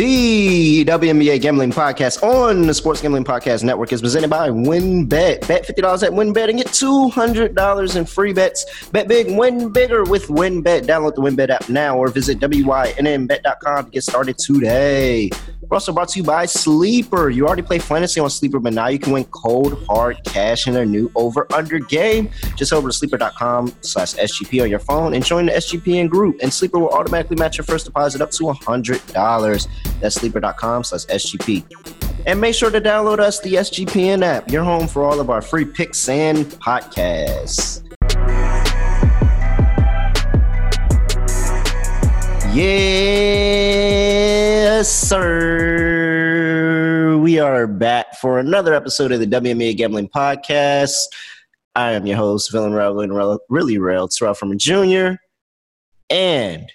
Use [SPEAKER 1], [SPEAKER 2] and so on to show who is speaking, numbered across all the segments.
[SPEAKER 1] The WNBA Gambling Podcast on the Sports Gambling Podcast Network is presented by WynnBET. Bet $50 at WynnBET and get $200 in free bets. Bet big, win bigger with WynnBET. Download the WynnBET app now or visit WYNNBet.com to get started today. We're also brought to you by Sleeper. You already play fantasy on Sleeper, but now you can win cold, hard cash in their new over-under game. Just over to sleeper.com slash SGP on your phone and join the SGPN group. And Sleeper will automatically match your first deposit up to $100. That's sleeper.com slash SGP. And make sure to download us, the SGPN app, your home for all of our free picks and podcasts. Yes, sir. We are back for another episode of the WNBA Gambling Podcast. I am your host, Villain and Really Real, Terrell Furman Jr. And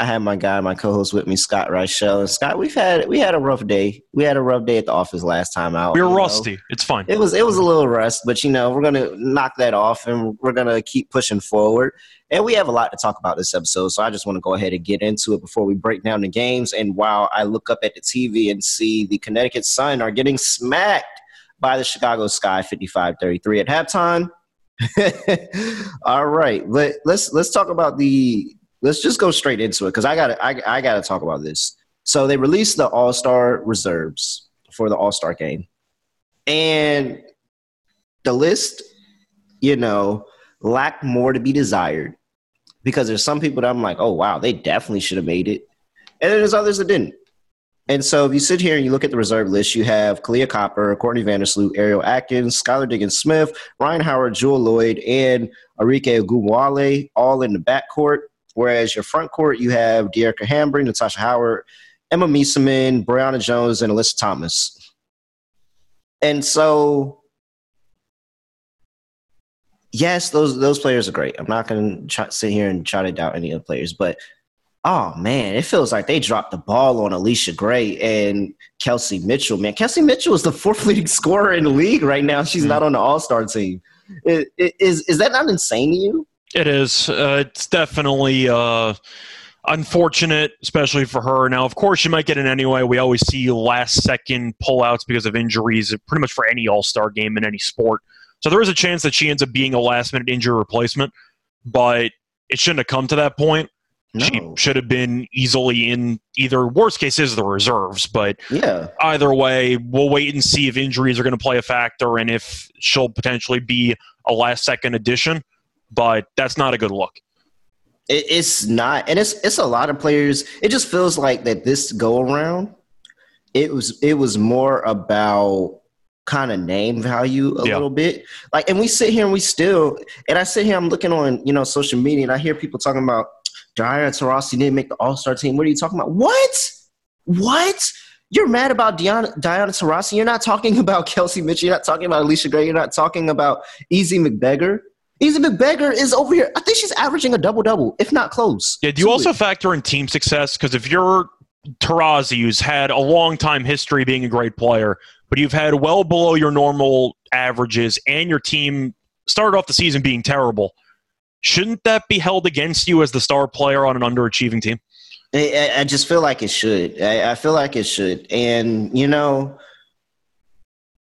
[SPEAKER 1] I have my guy, my co-host with me, Scott Reichel. And Scott, we've had we had a rough day. We had a rough day at the office last time out.
[SPEAKER 2] We were rusty. Know. It's fine.
[SPEAKER 1] It was it was a little rust, but you know we're gonna knock that off and we're gonna keep pushing forward. And we have a lot to talk about this episode, so I just want to go ahead and get into it before we break down the games. And while I look up at the TV and see the Connecticut Sun are getting smacked by the Chicago Sky, 55-33 at halftime. All right, Let, let's let's talk about the let's just go straight into it because I got I, I got to talk about this. So they released the All Star reserves for the All Star game, and the list, you know, lacked more to be desired because there's some people that I'm like, oh wow, they definitely should have made it, and then there's others that didn't. And so if you sit here and you look at the reserve list, you have Kahleah Copper, Courtney Vandersloot, Ariel Atkins, Skylar Diggins Smith, Rhyne Howard, Jewell Loyd, and Arike Ogunbowale all in the backcourt. Whereas your front court, you have Dearica Hamby, Natasha Howard, Emma Meesseman, Brionna Jones, and Alyssa Thomas. And so, yes, those those players are great. I'm not going to sit here and try to doubt any of the players, but oh man, it feels like they dropped the ball on Allisha Gray and Kelsey Mitchell. Man, Kelsey Mitchell is the fourth leading scorer in the league right now. She's mm. not on the All Star team. Is is that not insane to you?
[SPEAKER 2] It is. Uh, it's definitely uh, unfortunate, especially for her. Now, of course, she might get in anyway. We always see last second pullouts because of injuries, pretty much for any All Star game in any sport. So there is a chance that she ends up being a last minute injury replacement, but it shouldn't have come to that point. No. She should have been easily in either worst case is the reserves, but
[SPEAKER 1] yeah.
[SPEAKER 2] either way, we'll wait and see if injuries are going to play a factor and if she'll potentially be a last second addition but that's not a good look.
[SPEAKER 1] it's not, and it's it's a lot of players. It just feels like that this go around, it was it was more about kind of name value a yeah. little bit. Like, and we sit here and we still, and I sit here, I'm looking on you know social media, and I hear people talking about Diana Taurasi didn't make the All Star team. What are you talking about? What? What? You're mad about Diana, Diana Taurasi. You're not talking about Kelsey Mitchell. You're not talking about Allisha Gray. You're not talking about Ezi Magbegor. Ezi Magbegor is over here. I think she's averaging a double double, if not close.
[SPEAKER 2] Yeah. Do you also it. factor in team success? Because if you're Taurasi, who's had a long time history being a great player, but you've had well below your normal averages, and your team started off the season being terrible, shouldn't that be held against you as the star player on an underachieving team?
[SPEAKER 1] I, I just feel like it should. I, I feel like it should, and you know,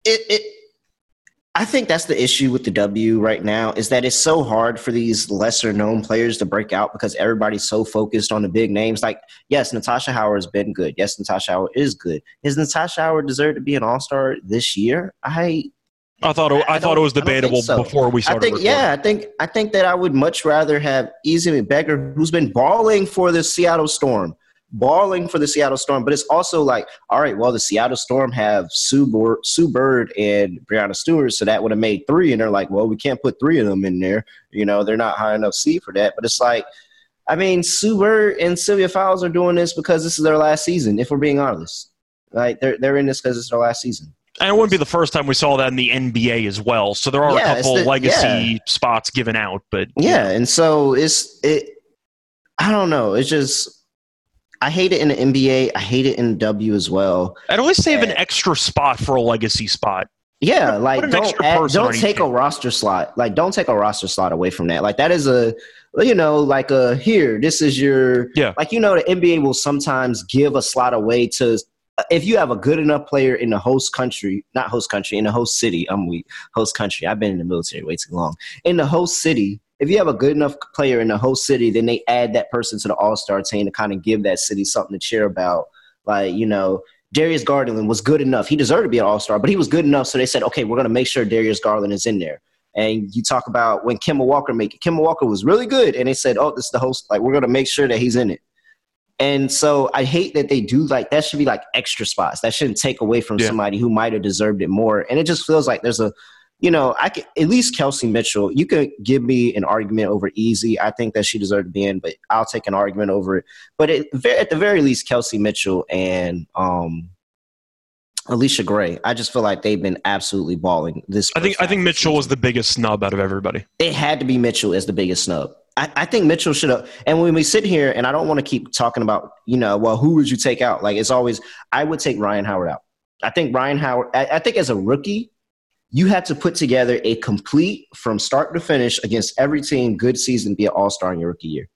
[SPEAKER 1] it, it I think that's the issue with the W right now is that it's so hard for these lesser known players to break out because everybody's so focused on the big names. Like, yes, Natasha Howard has been good. Yes, Natasha Howard is good. Is Natasha Howard deserve to be an All Star this year? I
[SPEAKER 2] I thought it, I, I thought it was debatable so. before we started.
[SPEAKER 1] I think, yeah, I think I think that I would much rather have Ezi Magbegor, who's been balling for the Seattle Storm, balling for the Seattle Storm, but it's also like, all right, well, the Seattle Storm have Sue, Bor- Sue Bird and Breanna Stewart, so that would have made three. And they're like, well, we can't put three of them in there. You know, they're not high enough seed for that. But it's like, I mean, Sue Bird and Sylvia Fowles are doing this because this is their last season, if we're being honest. Like, they're, they're in this because it's their last season.
[SPEAKER 2] And it wouldn't be the first time we saw that in the NBA as well. So there are yeah, a couple the, legacy yeah. spots given out, but
[SPEAKER 1] yeah, know. and so it's it. I don't know. It's just I hate it in the NBA. I hate it in W as well.
[SPEAKER 2] I'd always save an extra spot for a legacy spot.
[SPEAKER 1] Yeah, like don't add, don't take a roster slot. Like don't take a roster slot away from that. Like that is a you know like a here. This is your
[SPEAKER 2] yeah.
[SPEAKER 1] Like you know the NBA will sometimes give a slot away to uh, if you have a good enough player in the host country, not host country, in the host city. I'm weak. Host country. I've been in the military way too long. In the host city, if you have a good enough player in the host city, then they add that person to the All Star team to kind of give that city something to cheer about. Like you know, Darius Garland was good enough. He deserved to be an All Star, but he was good enough. So they said, okay, we're going to make sure Darius Garland is in there. And you talk about when Kemba Walker made it. Kemba Walker was really good, and they said, oh, this is the host. Like we're going to make sure that he's in it. And so I hate that they do like that should be like extra spots. That shouldn't take away from yeah. somebody who might have deserved it more. And it just feels like there's a you know, I can at least Kelsey Mitchell. You could give me an argument over Ezi. I think that she deserved to be in, but I'll take an argument over it. But it, at the very least, Kelsey Mitchell and um, Allisha Gray. I just feel like they've been absolutely balling this.
[SPEAKER 2] I think I think Mitchell was the biggest snub out of everybody.
[SPEAKER 1] It had to be Mitchell as the biggest snub. I, I think Mitchell should have. And when we sit here, and I don't want to keep talking about, you know, well, who would you take out? Like it's always, I would take Rhyne Howard out. I think Rhyne Howard. I, I think as a rookie, you had to put together a complete from start to finish against every team good season, be an all star in your rookie year.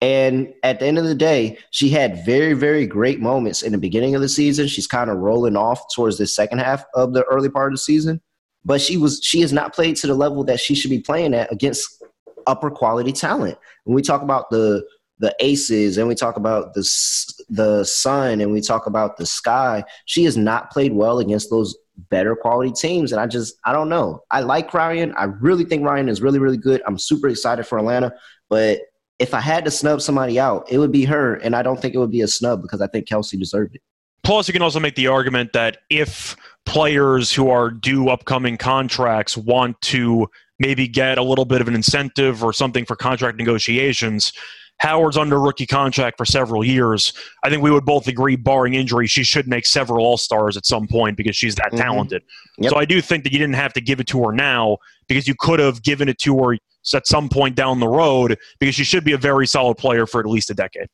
[SPEAKER 1] And at the end of the day, she had very, very great moments in the beginning of the season. She's kind of rolling off towards the second half of the early part of the season. But she was she has not played to the level that she should be playing at against upper quality talent. When we talk about the the aces and we talk about the the sun and we talk about the sky, she has not played well against those better quality teams. And I just, I don't know. I like Rhyne. I really think Rhyne is really, really good. I'm super excited for Atlanta. But if I had to snub somebody out, it would be her. And I don't think it would be a snub because I think Kelsey deserved it.
[SPEAKER 2] Plus, you can also make the argument that if players who are due upcoming contracts want to maybe get a little bit of an incentive or something for contract negotiations, Howard's under rookie contract for several years. I think we would both agree, barring injury, she should make several All Stars at some point because she's that mm-hmm. talented. Yep. So I do think that you didn't have to give it to her now because you could have given it to her at some point down the road because she should be a very solid player for at least a decade.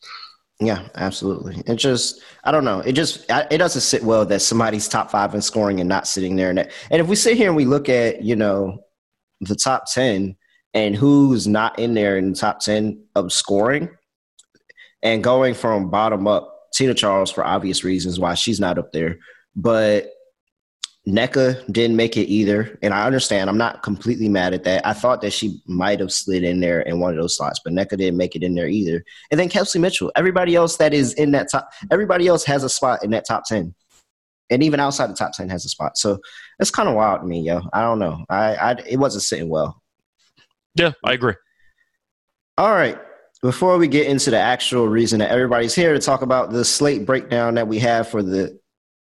[SPEAKER 1] Yeah, absolutely. It just, I don't know. It just, it doesn't sit well that somebody's top five in scoring and not sitting there. And, and if we sit here and we look at, you know, the top 10, and who's not in there in the top 10 of scoring and going from bottom up tina charles for obvious reasons why she's not up there but Nneka didn't make it either, and I understand. I'm not completely mad at that. I thought that she might have slid in there in one of those slots, but Nneka didn't make it in there either. And then Kelsey Mitchell. Everybody else that is in that top, everybody else has a spot in that top ten, and even outside the top ten has a spot. So it's kind of wild to me, yo. I don't know. I, I it wasn't sitting well.
[SPEAKER 2] Yeah, I agree.
[SPEAKER 1] All right. Before we get into the actual reason that everybody's here to talk about the slate breakdown that we have for the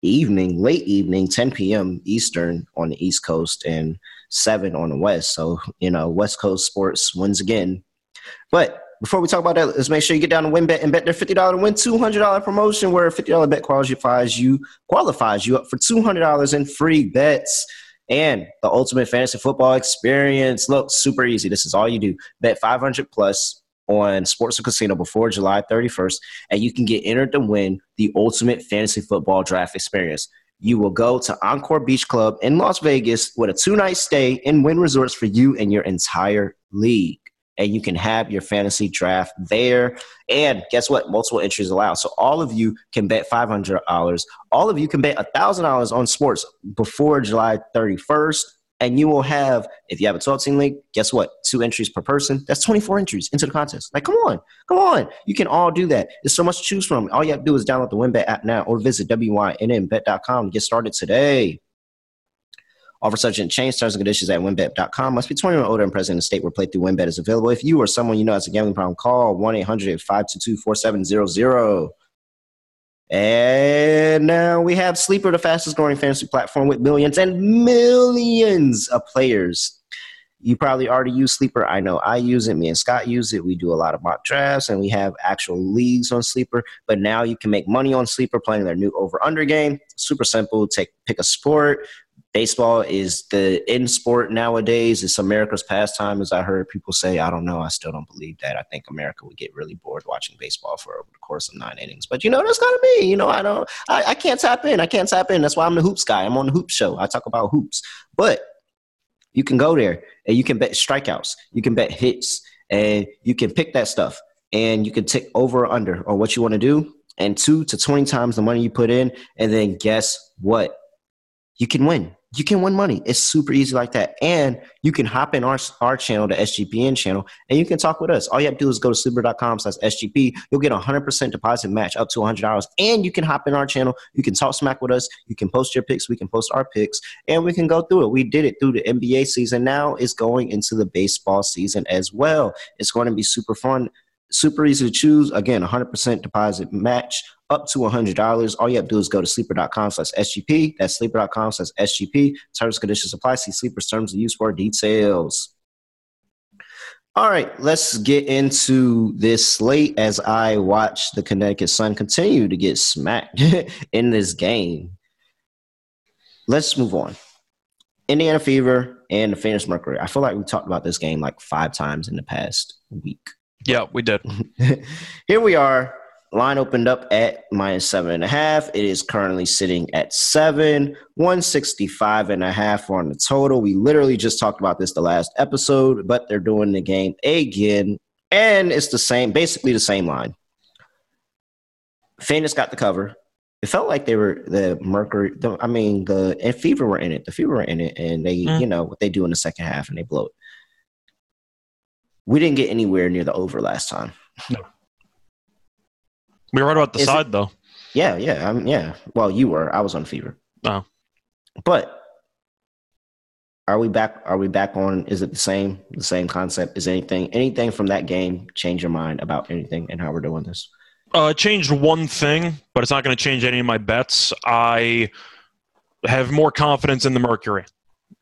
[SPEAKER 1] evening, late evening, 10 p.m. Eastern on the East Coast and 7 on the West. So, you know, West Coast sports wins again. But before we talk about that, let's make sure you get down to WynnBET and bet their $50 to win $200 promotion where a $50 bet qualifies you, qualifies you up for $200 in free bets and the ultimate fantasy football experience. Look, super easy. This is all you do. Bet 500 plus on Sports and Casino before July 31st, and you can get entered to win the ultimate fantasy football draft experience. You will go to Encore Beach Club in Las Vegas with a two night stay in Wynn Resorts for you and your entire league and you can have your fantasy draft there. And guess what? Multiple entries allowed. So all of you can bet $500. All of you can bet $1,000 on sports before July 31st. And you will have, if you have a 12 team league, guess what? Two entries per person. That's 24 entries into the contest. Like, come on, come on. You can all do that. There's so much to choose from. All you have to do is download the WynnBET app now or visit WYNNBet.com to get started today. Offer subject to change terms and conditions at wynnbet.com. Must be 21 or older and present in the state where playthrough WynnBET is available. If you or someone you know has a gambling problem, call 1 800 522 4700. And now we have Sleeper, the fastest growing fantasy platform with millions and millions of players. You probably already use Sleeper. I know I use it. Me and Scott use it. We do a lot of mock drafts and we have actual leagues on Sleeper. But now you can make money on Sleeper playing their new over under game. Super simple. Take pick a sport, baseball is the in sport nowadays. It's America's pastime, as I heard people say. I don't know. I still don't believe that. I think America would get really bored watching baseball for over the course of nine innings. But you know, that's gotta be. You know, I don't. I, I can't tap in. I can't tap in. That's why I'm the hoops guy. I'm on the hoops show. I talk about hoops. But you can go there and you can bet strikeouts. You can bet hits, and you can pick that stuff. And you can tick over or under on what you want to do, and two to twenty times the money you put in. And then guess what? You can win you can win money. It's super easy like that. And you can hop in our, our channel, the SGPN channel, and you can talk with us. All you have to do is go to sleeper.com slash SGP. You'll get a 100% deposit match up to $100. And you can hop in our channel. You can talk smack with us. You can post your picks. We can post our picks. And we can go through it. We did it through the NBA season. Now it's going into the baseball season as well. It's going to be super fun super easy to choose. Again, 100% deposit match up to $100. All you have to do is go to sleeper.com slash SGP. That's sleeper.com slash SGP. Terms conditions apply. See Sleeper's terms of use for details. All right, let's get into this slate as I watch the Connecticut Sun continue to get smacked in this game. Let's move on. Indiana Fever and the Phoenix Mercury. I feel like we talked about this game like five times in the past week.
[SPEAKER 2] Yeah, we did.
[SPEAKER 1] Here we are Line opened up at minus seven and a half. It is currently sitting at seven, 165 and a half on the total. We literally just talked about this the last episode, but they're doing the game again. And it's the same, basically the same line. Phoenix got the cover. It felt like they were the Mercury. The, I mean, the and Fever were in it. The Fever were in it, and they, mm. you know, what they do in the second half, and they blow it. We didn't get anywhere near the over last time. No.
[SPEAKER 2] We were right about the Is side,
[SPEAKER 1] it,
[SPEAKER 2] though.
[SPEAKER 1] Yeah, yeah, um, yeah. Well, you were. I was on fever.
[SPEAKER 2] Oh,
[SPEAKER 1] but are we back? Are we back on? Is it the same? The same concept? Is anything anything from that game change your mind about anything and how we're doing this?
[SPEAKER 2] Uh, it changed one thing, but it's not going to change any of my bets. I have more confidence in the Mercury.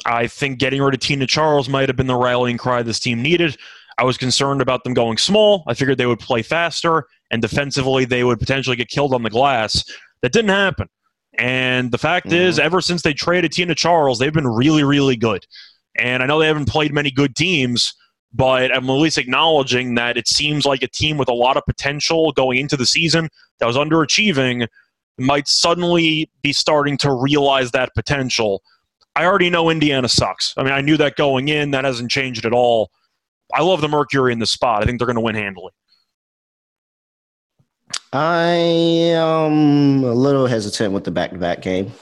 [SPEAKER 2] I think getting rid of Tina Charles might have been the rallying cry this team needed. I was concerned about them going small. I figured they would play faster and defensively they would potentially get killed on the glass. That didn't happen. And the fact mm-hmm. is, ever since they traded Tina Charles, they've been really, really good. And I know they haven't played many good teams, but I'm at least acknowledging that it seems like a team with a lot of potential going into the season that was underachieving might suddenly be starting to realize that potential. I already know Indiana sucks. I mean, I knew that going in. That hasn't changed at all. I love the Mercury in the spot. I think they're going to win handily.
[SPEAKER 1] I am a little hesitant with the back-to-back game,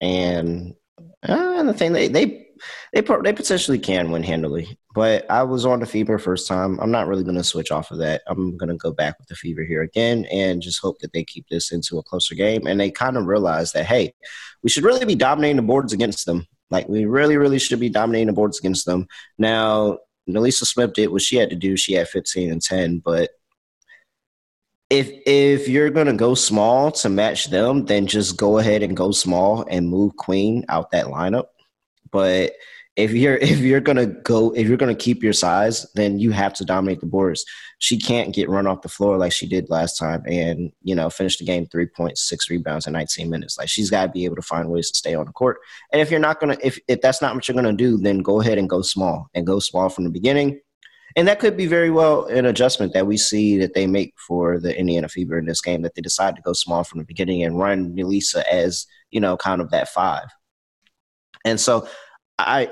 [SPEAKER 1] and uh, the thing they they they they potentially can win handily. But I was on the fever first time. I'm not really going to switch off of that. I'm going to go back with the fever here again, and just hope that they keep this into a closer game. And they kind of realize that hey, we should really be dominating the boards against them. Like we really, really should be dominating the boards against them. Now, NaLyssa Smith did what she had to do. She had 15 and 10, but if if you're gonna go small to match them, then just go ahead and go small and move Queen out that lineup. But if you're if you're gonna go if you're gonna keep your size, then you have to dominate the boards. She can't get run off the floor like she did last time, and you know finish the game three point six rebounds in 19 minutes. Like she's got to be able to find ways to stay on the court. And if you're not gonna if if that's not what you're gonna do, then go ahead and go small and go small from the beginning and that could be very well an adjustment that we see that they make for the Indiana Fever in this game that they decide to go small from the beginning and run NaLyssa as you know kind of that five. And so I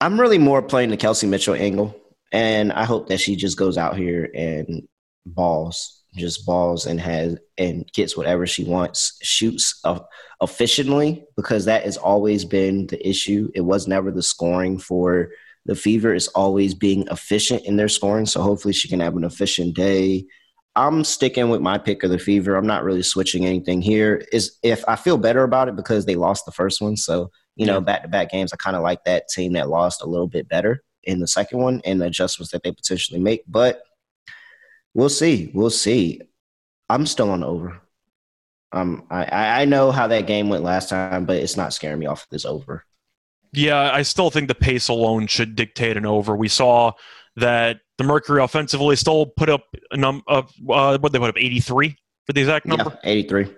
[SPEAKER 1] I'm really more playing the Kelsey Mitchell angle, and I hope that she just goes out here and balls, just balls, and has and gets whatever she wants, shoots efficiently because that has always been the issue. It was never the scoring for the Fever is always being efficient in their scoring, so hopefully she can have an efficient day. I'm sticking with my pick of the Fever. I'm not really switching anything here. Is if I feel better about it because they lost the first one, so you know, back to back games, I kind of like that team that lost a little bit better in the second one and the adjustments that they potentially make. But we'll see. We'll see. I'm still on over. Um, I, I know how that game went last time, but it's not scaring me off of this over.
[SPEAKER 2] Yeah, I still think the pace alone should dictate an over. We saw that the Mercury offensively still put up a number uh, uh what they put up 83 for the exact number.
[SPEAKER 1] Yeah, 83.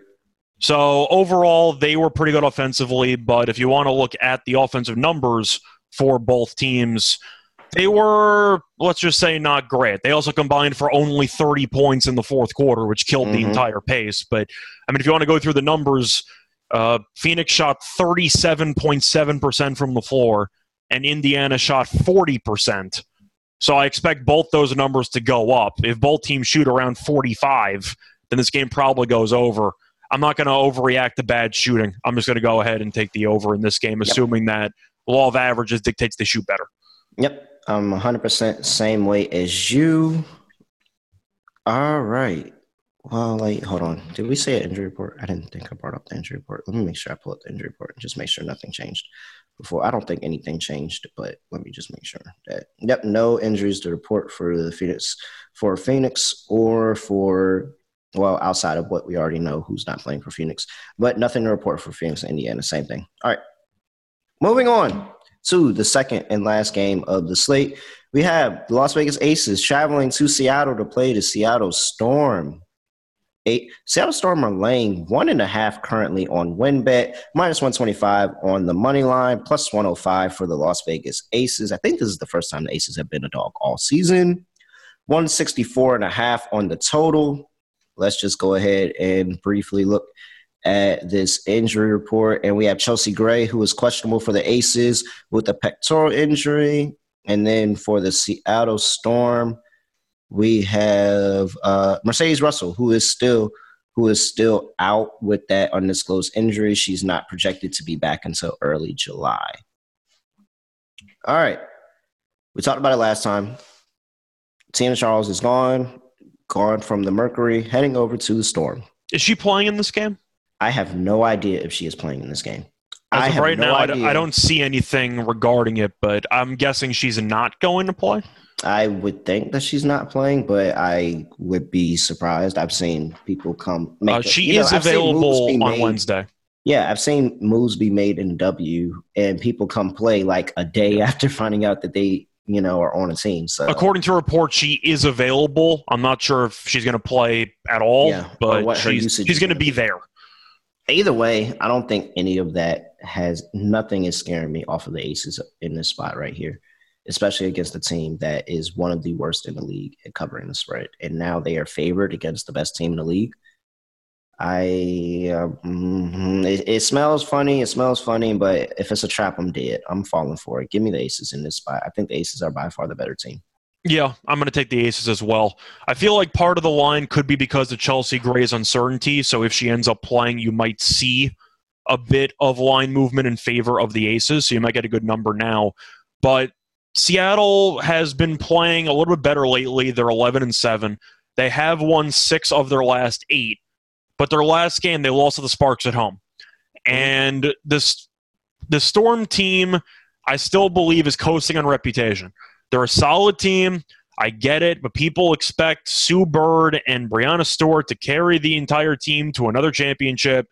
[SPEAKER 2] So overall, they were pretty good offensively. But if you want to look at the offensive numbers for both teams, they were, let's just say, not great. They also combined for only 30 points in the fourth quarter, which killed mm-hmm. the entire pace. But, I mean, if you want to go through the numbers, uh, Phoenix shot 37.7% from the floor, and Indiana shot 40%. So I expect both those numbers to go up. If both teams shoot around 45, then this game probably goes over. I'm not going to overreact to bad shooting. I'm just going to go ahead and take the over in this game, assuming yep. that law of averages dictates they shoot better.
[SPEAKER 1] Yep. I'm 100% same way as you. All right. Well, like, hold on. Did we say an injury report? I didn't think I brought up the injury report. Let me make sure I pull up the injury report and just make sure nothing changed before. I don't think anything changed, but let me just make sure that yep, no injuries to report for the Phoenix for Phoenix or for well outside of what we already know who's not playing for Phoenix, but nothing to report for Phoenix Indiana. Same thing. All right, moving on to the second and last game of the slate. We have the Las Vegas Aces traveling to Seattle to play the Seattle Storm. Eight, Seattle Storm are laying one and a half currently on WynnBET, minus 125 on the money line, plus 105 for the Las Vegas Aces. I think this is the first time the Aces have been a dog all season. 164 and a half on the total. Let's just go ahead and briefly look at this injury report. And we have Chelsea Gray, who is questionable for the Aces with a pectoral injury. And then for the Seattle Storm, we have uh, Mercedes Russell, who is still who is still out with that undisclosed injury. She's not projected to be back until early July. All right. We talked about it last time. Tina Charles is gone, gone from the Mercury, heading over to the Storm.
[SPEAKER 2] Is she playing in this game?
[SPEAKER 1] I have no idea if she is playing in this game.
[SPEAKER 2] As
[SPEAKER 1] I
[SPEAKER 2] of right no now, I don't see anything regarding it, but I'm guessing she's not going to play.
[SPEAKER 1] I would think that she's not playing, but I would be surprised. I've seen people come.
[SPEAKER 2] Make uh, she is know, available on made, Wednesday.
[SPEAKER 1] Yeah, I've seen moves be made in W, and people come play like a day after finding out that they, you know, are on a team. So,
[SPEAKER 2] according to report, she is available. I'm not sure if she's going to play at all, yeah, but she's, she's going to be there
[SPEAKER 1] either way, I don't think any of that has nothing is scaring me off of the Aces in this spot right here, especially against a team that is one of the worst in the league at covering the spread, and now they are favored against the best team in the league. I uh, mm-hmm, it, it, smells funny. It smells funny, but if it's a trap, I'm dead. I'm falling for it. Give me the Aces in this spot. I think the Aces are by far the better team.
[SPEAKER 2] Yeah, I'm going to take the Aces as well. I feel like part of the line could be because of Chelsea Gray's uncertainty. So if she ends up playing, you might see a bit of line movement in favor of the Aces. So you might get a good number now. But Seattle has been playing a little bit better lately. They're 11 and 7. They have won six of their last eight, but their last game they lost to the Sparks at home. And this the Storm team, I still believe, is coasting on reputation. They're a solid team. I get it, but people expect Sue Bird and Breanna Stewart to carry the entire team to another championship.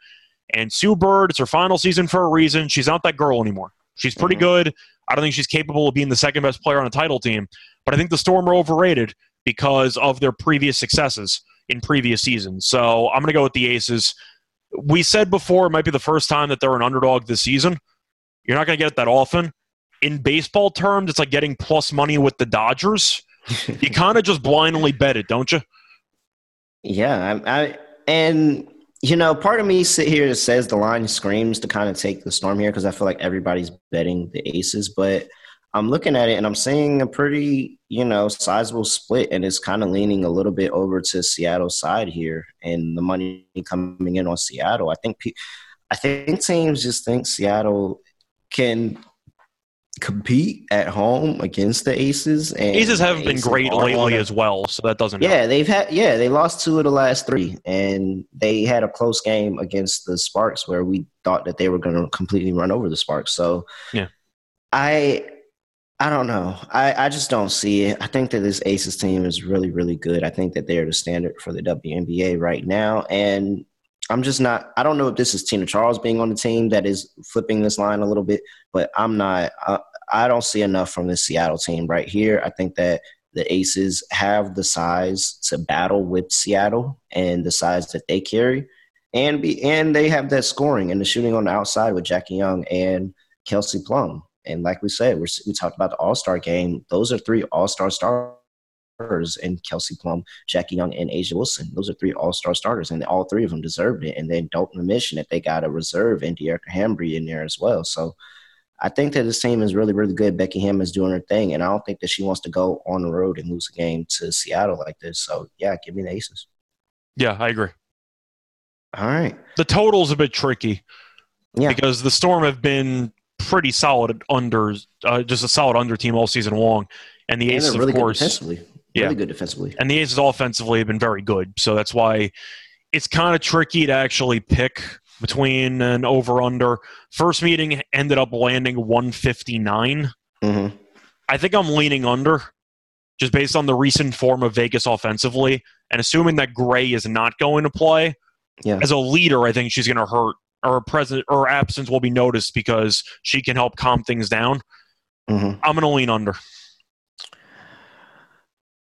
[SPEAKER 2] And Sue Bird, it's her final season for a reason. She's not that girl anymore. She's pretty mm-hmm. good. I don't think she's capable of being the second best player on a title team, but I think the Storm are overrated because of their previous successes in previous seasons. So I'm going to go with the Aces. We said before it might be the first time that they're an underdog this season. You're not going to get it that often in baseball terms, it's like getting plus money with the Dodgers. you kind of just blindly bet it, don't you?
[SPEAKER 1] Yeah, I, I, and you know, part of me sit here that says the line screams to kind of take the storm here because I feel like everybody's betting the Aces, but I'm looking at it and I'm seeing a pretty, you know, sizable split, and it's kind of leaning a little bit over to Seattle's side here, and the money coming in on Seattle. I think, I think teams just think Seattle can compete at home against the Aces. And
[SPEAKER 2] Aces haven't been great lately as well, so that doesn't.
[SPEAKER 1] Yeah, help. they've had yeah they lost two of the last three, and they had a close game against the Sparks where we thought that they were going to completely run over the Sparks. So
[SPEAKER 2] yeah,
[SPEAKER 1] I. I don't know. I, I just don't see it. I think that this Aces team is really, really good. I think that they're the standard for the WNBA right now. And I'm just not. I don't know if this is Tina Charles being on the team that is flipping this line a little bit, but I'm not. I, I don't see enough from this Seattle team right here. I think that the Aces have the size to battle with Seattle and the size that they carry. and be and they have that scoring and the shooting on the outside with Jackie Young and Kelsey Plum. And like we said, we're, we talked about the All Star game. Those are three All Star stars and Kelsey Plum, Jackie Young, and A'ja Wilson. Those are three All Star starters, and all three of them deserved it. And then don't mention that they got a reserve and Dearica Hamby in there as well. So I think that this team is really, really good. Becky Hammon is doing her thing, and I don't think that she wants to go on the road and lose a game to Seattle like this. So yeah, give me the Aces.
[SPEAKER 2] Yeah, I agree.
[SPEAKER 1] All right.
[SPEAKER 2] The total's a bit tricky.
[SPEAKER 1] Yeah.
[SPEAKER 2] Because the Storm have been pretty solid under, uh, just a solid under team all season long, and the
[SPEAKER 1] And
[SPEAKER 2] Aces,
[SPEAKER 1] really
[SPEAKER 2] of
[SPEAKER 1] good
[SPEAKER 2] course,
[SPEAKER 1] defensively.
[SPEAKER 2] Yeah.
[SPEAKER 1] Really good defensively.
[SPEAKER 2] and the Aces offensively have been very good. So that's why it's kind of tricky to actually pick between an over under. First meeting ended up landing 159.
[SPEAKER 1] hmm
[SPEAKER 2] I think I'm leaning under just based on the recent form of Vegas offensively and assuming that Gray is not going to play.
[SPEAKER 1] Yeah.
[SPEAKER 2] As a leader, I think she's going to hurt or her present or absence will be noticed because she can help calm things down.
[SPEAKER 1] hmm
[SPEAKER 2] I'm going to lean under.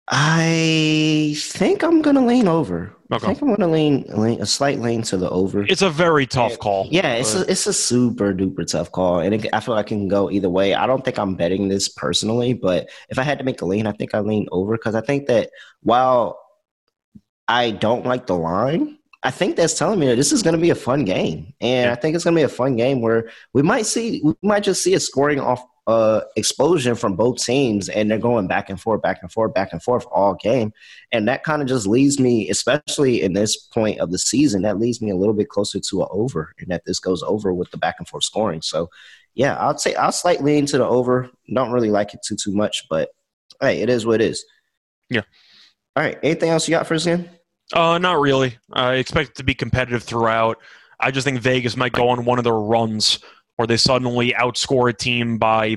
[SPEAKER 1] I think I'm gonna lean over.
[SPEAKER 2] Okay.
[SPEAKER 1] I think I'm gonna lean, lean a slight lean to the over.
[SPEAKER 2] It's a very tough call.
[SPEAKER 1] Yeah, it's a, it's a super duper tough call, and it, I feel like it can go either way. I don't think I'm betting this personally, but if I had to make a lean, I think I lean over because I think that while I don't like the line, I think that's telling me that this is going to be a fun game, and. I think it's going to be a fun game where we might see we might just see a scoring off uh explosion from both teams, and they're going back and forth, back and forth, back and forth all game, and that kind of just leads me, especially in this point of the season, that leads me a little bit closer to an over, and that this goes over with the back and forth scoring. So, yeah, I'll say I'll slightly into the over. Don't really like it too too much, but hey, it is what it is.
[SPEAKER 2] Yeah.
[SPEAKER 1] All right. Anything else you got for us, again?
[SPEAKER 2] Uh, not really. I expect it to be competitive throughout. I just think Vegas might go on one of their runs where they suddenly outscore a team by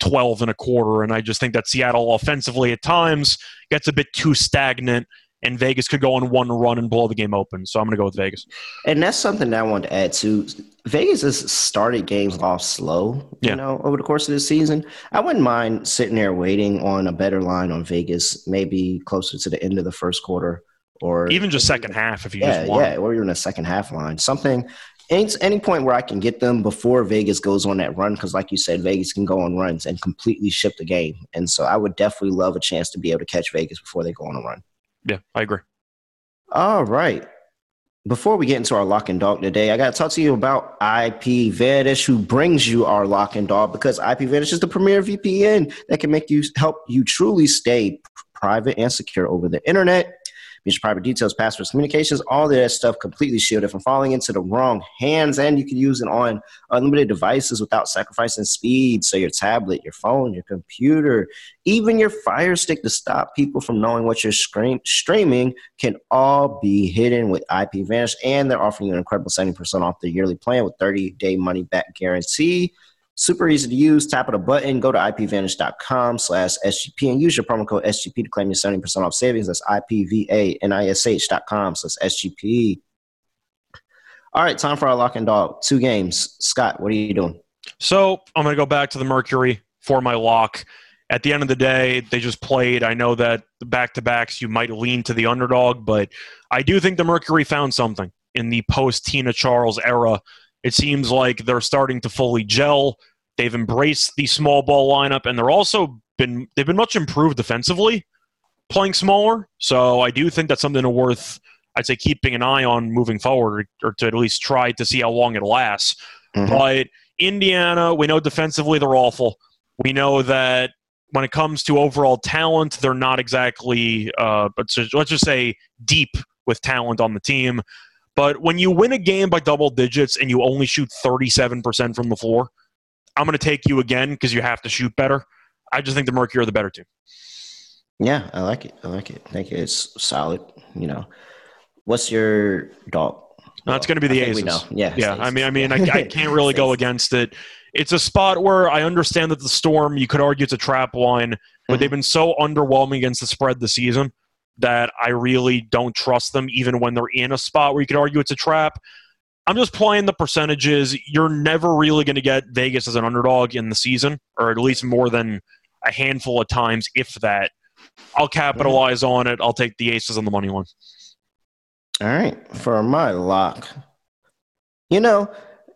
[SPEAKER 2] 12 and a quarter. And I just think that Seattle offensively at times gets a bit too stagnant, and Vegas could go on one run and blow the game open. So I'm going to go with Vegas.
[SPEAKER 1] And that's something that I wanted to add to. Vegas has started games off slow, you
[SPEAKER 2] Yeah.
[SPEAKER 1] know, over the course of the season. I wouldn't mind sitting there waiting on a better line on Vegas, maybe closer to the end of the first quarter or
[SPEAKER 2] Even just second half if you
[SPEAKER 1] yeah,
[SPEAKER 2] just want.
[SPEAKER 1] yeah, or even a second half line. Something any any point where I can get them before Vegas goes on that run, because like you said, Vegas can go on runs and completely ship the game. And so I would definitely love a chance to be able to catch Vegas before they go on a run.
[SPEAKER 2] Yeah, I agree.
[SPEAKER 1] All right. Before we get into our lock and dog today, I got to talk to you about IP Vanish, who brings you our lock and dog because IP Vanish is the premier VPN that can make you help you truly stay private and secure over the internet. Your private details, passwords, communications, all that stuff completely shielded from falling into the wrong hands. And you can use it on unlimited devices without sacrificing speed. So your tablet, your phone, your computer, even your Fire Stick to stop people from knowing what you're streaming can all be hidden with IP Vanish. And they're offering you an incredible 70% off their yearly plan with 30 day money back guarantee. Super easy to use. Tap of a button. Go to ipvanish.com slash SGP and use your promo code SGP to claim your 70% off savings. That's ipvanish.com slash SGP. All right, time for our lock and dog. Two games. Scott, what are you doing?
[SPEAKER 2] So I'm going to go back to the Mercury for my lock. At the end of the day, they just played. I know that back to backs, you might lean to the underdog, but I do think the Mercury found something in the post Tina Charles era. It seems like they're starting to fully gel. They've embraced the small ball lineup, and they're also been they've been much improved defensively, playing smaller. So I do think that's something worth, I'd say, keeping an eye on moving forward, or to at least try to see how long it lasts.
[SPEAKER 1] Mhm.
[SPEAKER 2] But Indiana, we know defensively they're awful. We know that when it comes to overall talent, they're not exactly, uh, but so- let's just say deep with talent on the team. But when you win a game by double digits and you only shoot 37% from the floor, I'm going to take you again because you have to shoot better. I just think the Mercury are the better team.
[SPEAKER 1] Yeah, I like it. I like it. I think it's solid. You know, what's your dog?
[SPEAKER 2] No, it's going to be the
[SPEAKER 1] I think we know. Yeah,
[SPEAKER 2] Yeah, I mean, I mean, I, I can't really go against it. It's a spot where I understand that the Storm, you could argue it's a trap line, but
[SPEAKER 1] Mhm.
[SPEAKER 2] they've been so underwhelming against the spread this season that I really don't trust them, even when they're in a spot where you could argue it's a trap. I'm just playing the percentages. You're never really going to get Vegas as an underdog in the season, or at least more than a handful of times, if that. I'll capitalize on it. I'll take the Aces on the money line.
[SPEAKER 1] All right, for my lock, you know,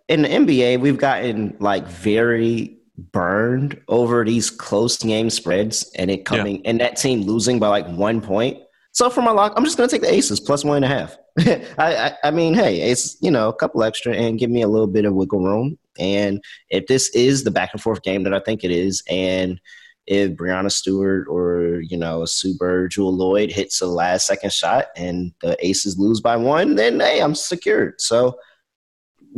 [SPEAKER 1] in the NBA, we've gotten like very burned over these close game spreads and it coming yeah. and that team losing by like one point. So for my lock, I'm just going to take the Aces plus one and a half. I, I, I mean, hey, it's you know a couple extra and give me a little bit of wiggle room. And if this is the back and forth game that I think it is, and if Breanna Stewart or you know Sue Bird, Jewell Loyd hits a last second shot and the Aces lose by one, then hey, I'm secured. So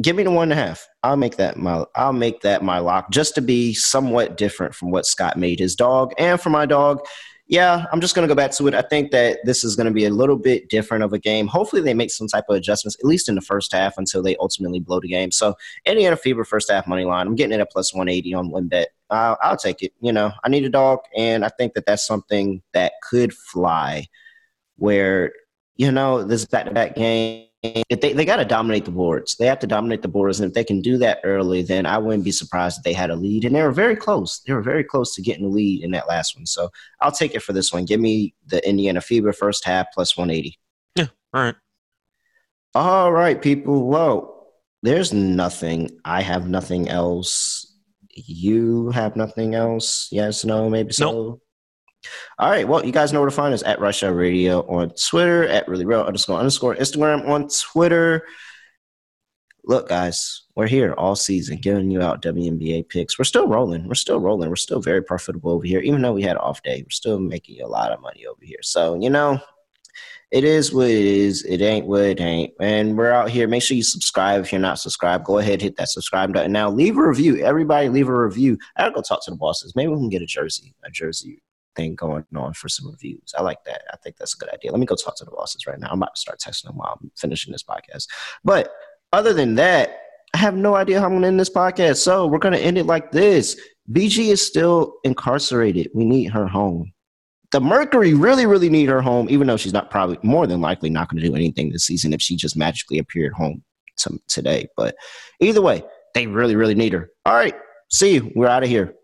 [SPEAKER 1] give me the one and a half. I'll make that my I'll make that my lock just to be somewhat different from what Scott made his dog. And for my dog, yeah, I'm just gonna go back to it. I think that this is gonna be a little bit different of a game. Hopefully they make some type of adjustments, at least in the first half, until they ultimately blow the game. So Indiana Fever first half money line. I'm getting it at plus 180 on WynnBET. Uh, I'll take it. You know, I need a dog, and I think that that's something that could fly. Where you know this back-to-back game if they, they got to dominate the boards. They have to dominate the boards. And if they can do that early, then I wouldn't be surprised if they had a lead. And they were very close. They were very close to getting a lead in that last one. So I'll take it for this one. Give me the Indiana Fever first half plus 180.
[SPEAKER 2] Yeah. All right.
[SPEAKER 1] All right, people. Well, there's nothing. I have nothing else. You have nothing else. Yes, no, maybe so. Nope. All right. Well, you guys know where to find us at Rush Hour Radio on Twitter, at Really Real underscore underscore Instagram on Twitter. Look, guys, we're here all season giving you out WNBA picks. We're still rolling. We're still rolling. We're still very profitable over here. Even though we had off day, we're still making a lot of money over here. So, you know, it is what it is. It ain't what it ain't. And we're out here. Make sure you subscribe if you're not subscribed. Go ahead, hit that subscribe button. Now, leave a review. Everybody, leave a review. I gotta go talk to the bosses. Maybe we can get a jersey, a jersey thing going on for some reviews. I like that. I think that's a good idea. Let me go talk to the bosses right now. I'm about to start texting them while I'm finishing this podcast. But other than that, I have no idea how I'm going to end this podcast. So we're going to end it like this. BG is still incarcerated. We need her home. The Mercury really, really need her home, even though she's not probably more than likely not going to do anything this season if she just magically appeared home to, today. But either way, they really, really need her. All right. See you. We're out of here.